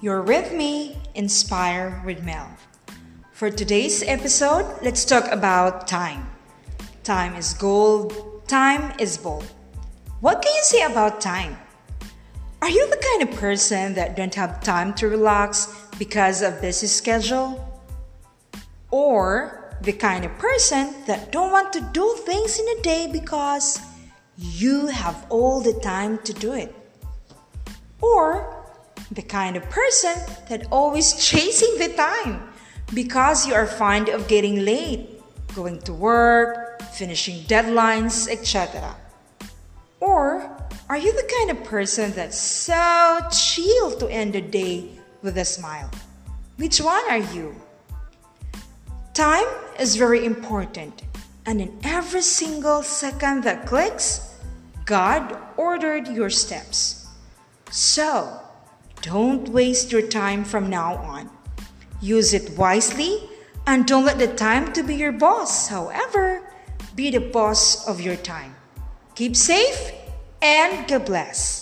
You're with me, Inspire with Mel. For today's episode, let's talk about time. Time is gold, time is bold. What can you say about time? Are you the kind of person that don't have time to relax because of busy schedule? Or the kind of person that don't want to do things in a day because you have all the time to do it? Or the kind of person that always chasing the time because you are fond of getting late, going to work, finishing deadlines, etc. Or are you the kind of person that's so chill to end the day with a smile? Which one are you? Time is very important, and in every single second that clicks, God ordered your steps. So, don't waste your time from now on. Use it wisely and don't let the time to be your boss. However, be the boss of your time. Keep safe and God bless.